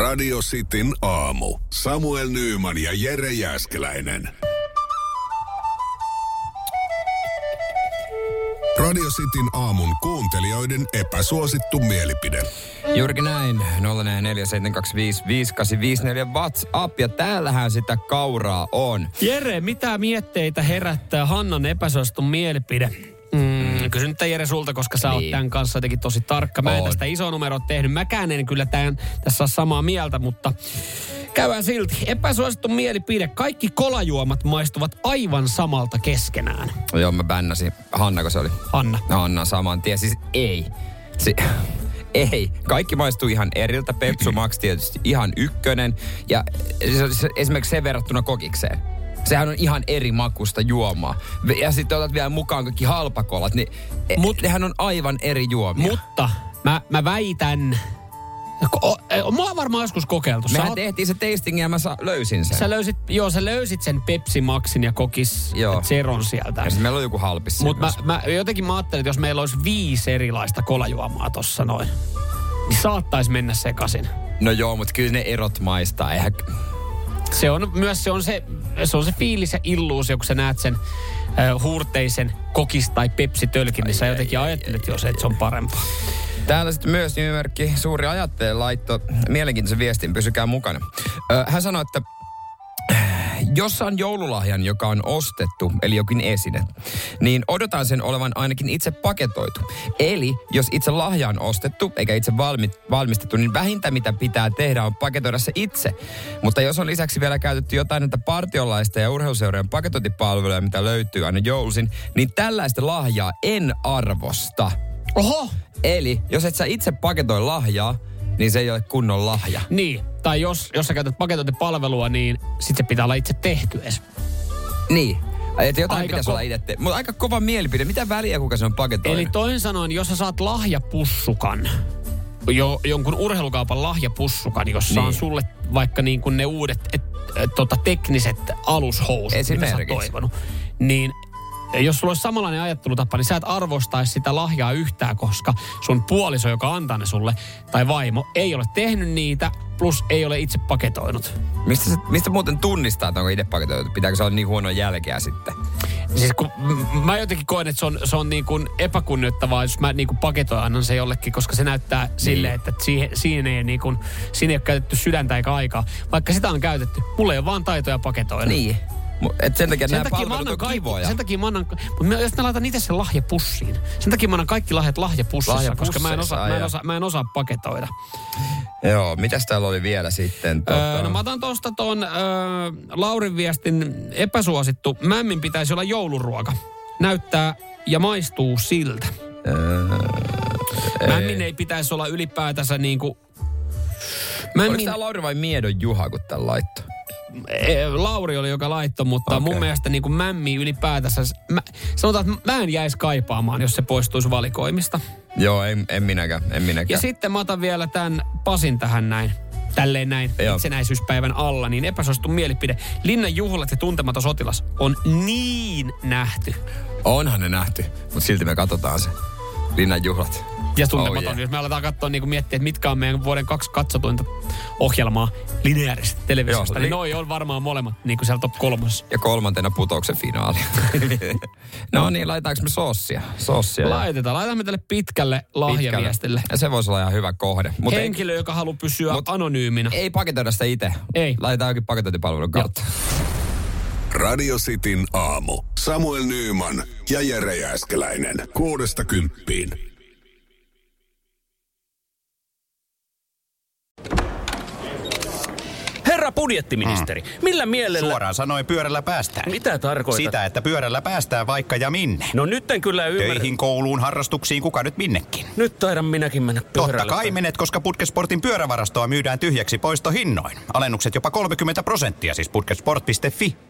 Radio Cityn aamu. Samuel Nyyman ja Jere Jäskeläinen. Radio Cityn aamun kuuntelijoiden epäsuosittu mielipide. Juurikin näin. 0447255854 WhatsApp. Ja täällähän sitä kauraa on. Jere, mitä mietteitä herättää Hannan epäsuostun mielipide? Kysyn nyt Jere sulta, koska sä niin. oot tämän kanssa jotenkin tosi tarkka. Mä en On. tästä iso numero tehnyt. Mäkään en kyllä tämän, tässä ole samaa mieltä, mutta käydään silti. Epäsuosittu mielipide. Kaikki kolajuomat maistuvat aivan samalta keskenään. Joo, mä bännäsin. Hannako se oli? Hanna. Anna saman tien. Siis ei. Si- ei. Kaikki maistuu ihan eriltä. Pepsu Max tietysti ihan ykkönen. Ja esimerkiksi se verrattuna kokikseen. Sehän on ihan eri makusta juomaa. Ja sitten otat vielä mukaan kaikki halpakolat, niin Mut, Mut- nehän on aivan eri juomia. Mutta mä, mä väitän... O- Mulla on varmaan joskus kokeiltu. Mehän oot- tehtiin se tasting ja mä sa- löysin sen. sä löysit, joo, sä löysit sen Pepsi Maxin ja kokis Joo. Zeron sieltä. ja meillä on joku halpis Mutta mä, mä, jotenkin mä ajattelin, että jos meillä olisi viisi erilaista kolajuomaa tossa noin, niin saattaisi mennä sekaisin. No joo, mutta kyllä ne erot maistaa. Eihän... Se on myös se, on se, se, on se fiilis ja illuusio, kun sä näet sen äh, huurteisen kokis- tai pepsitölkin, niin sä jotenkin ajattelet jo se, että se on parempaa. Täällä sitten myös nimimerkki Suuri ajattelee laitto mielenkiintoisen viestin, pysykää mukana. Ö, hän sanoi, että jos saan joululahjan, joka on ostettu, eli jokin esine, niin odotan sen olevan ainakin itse paketoitu. Eli jos itse lahja on ostettu, eikä itse valmi, valmistettu, niin vähintä mitä pitää tehdä on paketoida se itse. Mutta jos on lisäksi vielä käytetty jotain näitä partiolaista ja urheiluseurojen paketointipalveluja, mitä löytyy aina joulusin, niin tällaista lahjaa en arvosta. Oho! Eli jos et sä itse paketoi lahjaa, niin se ei ole kunnon lahja. Niin, tai jos, jos sä käytät paketointipalvelua, niin sit se pitää olla itse tehty edes. Niin. Että jotain Aika pitäisi ko- olla itse. te- Mutta aika kova mielipide. Mitä väliä, kuka se on paketoinut? Eli toisin sanoen, jos sä saat lahjapussukan, jo, jonkun urheilukaupan lahjapussukan, jossa Niin. on sulle vaikka niin kuin ne uudet et, et, tota, tekniset alushousut, mitä sä oot toivonut, niin jos sulla olisi samanlainen ajattelutapa, niin sä et arvostaisi sitä lahjaa yhtään, koska sun puoliso, joka antaa ne sulle, tai vaimo, ei ole tehnyt niitä, plus ei ole itse paketoinut. Mistä, se, mistä muuten tunnistaa, että onko itse paketoitu? Pitääkö se olla niin huono jälkeä sitten? Siis kun mä jotenkin koen, että se on, se on niin kuin epäkunnioittavaa, jos mä niin kuin paketoin annan se jollekin, koska se näyttää niin. silleen, että siihen, siihen, ei niin kuin, siinä ei ole käytetty sydäntä eikä aikaa. Vaikka sitä on käytetty, mulla ei ole vaan taitoja paketoida. Niin. Et sen takia Sen nämä takia, palvelut on kaikki, kivoja. sen takia mä annan, mutta jos mä laitan itse sen lahjapussiin, sen takia mä annan kaikki lahjat lahjapussissa, koska mä en, osaa, mä, en ai osaa, mä en osaa paketoida. Joo, mitäs täällä oli vielä sitten? Tota... Öö, no mä otan tosta ton öö, Laurin viestin epäsuosittu. Mämmin pitäisi olla jouluruoka. Näyttää ja maistuu siltä. Mämmin ei pitäisi olla ylipäätänsä niinku... Oliko Mämmin, tää Lauri vai Miedon Juha, kun tän laittoi? E, Lauri oli joka laitto, mutta okay. mun mielestä niinku mämmi ylipäätänsä... Mä, sanotaan, että mä en jäisi kaipaamaan, jos se poistuisi valikoimista. Joo, en, en minäkään, en minäkään. Ja sitten mä otan vielä tämän Pasin tähän näin. Tälleen näin Joo. itsenäisyyspäivän alla, niin epäsuosittu mielipide. Linnan juhlat ja tuntematon sotilas on niin nähty. Onhan ne nähty, mutta silti me katsotaan se. Linnan juhlat. Ja tuntematon, Oh, yeah. jos me aletaan katsoa, niin miettiä, että mitkä on meidän vuoden kaksi katsotuinta ohjelmaa lineaarisesti televisiosta, Joo, niin li- noi on varmaan molemmat niin kuin siellä top kolmosessa. Ja kolmantena putouksen finaali. no niin, laitaanko me? Soossia. ja- Laitetaan, laitamme tälle pitkälle lahjaviestille. Ja se voisi olla ihan hyvä kohde. Ei, Henkilö, joka haluaa pysyä Mut- anonyyminä. ei paketoida sitä itse. Ei. Laitetaan jokin paketointipalvelun kautta. Radio Cityn aamu. Samuel Nyyman ja Jere Jäskeläinen. Kuudesta kymppiin. Herra budjettiministeri, millä mielellä... Suoraan sanoen pyörällä päästään. Mitä tarkoitat? Sitä, että pyörällä päästään vaikka ja minne. No nyt en kyllä ymmärrä. Töihin, kouluun, harrastuksiin, kuka nyt minnekin. Nyt taidan minäkin mennä pyörällä. Totta kai menet, koska Putkesportin pyörävarastoa myydään tyhjäksi poistohinnoin. Alennukset jopa 30 prosenttia, siis putkesport.fi.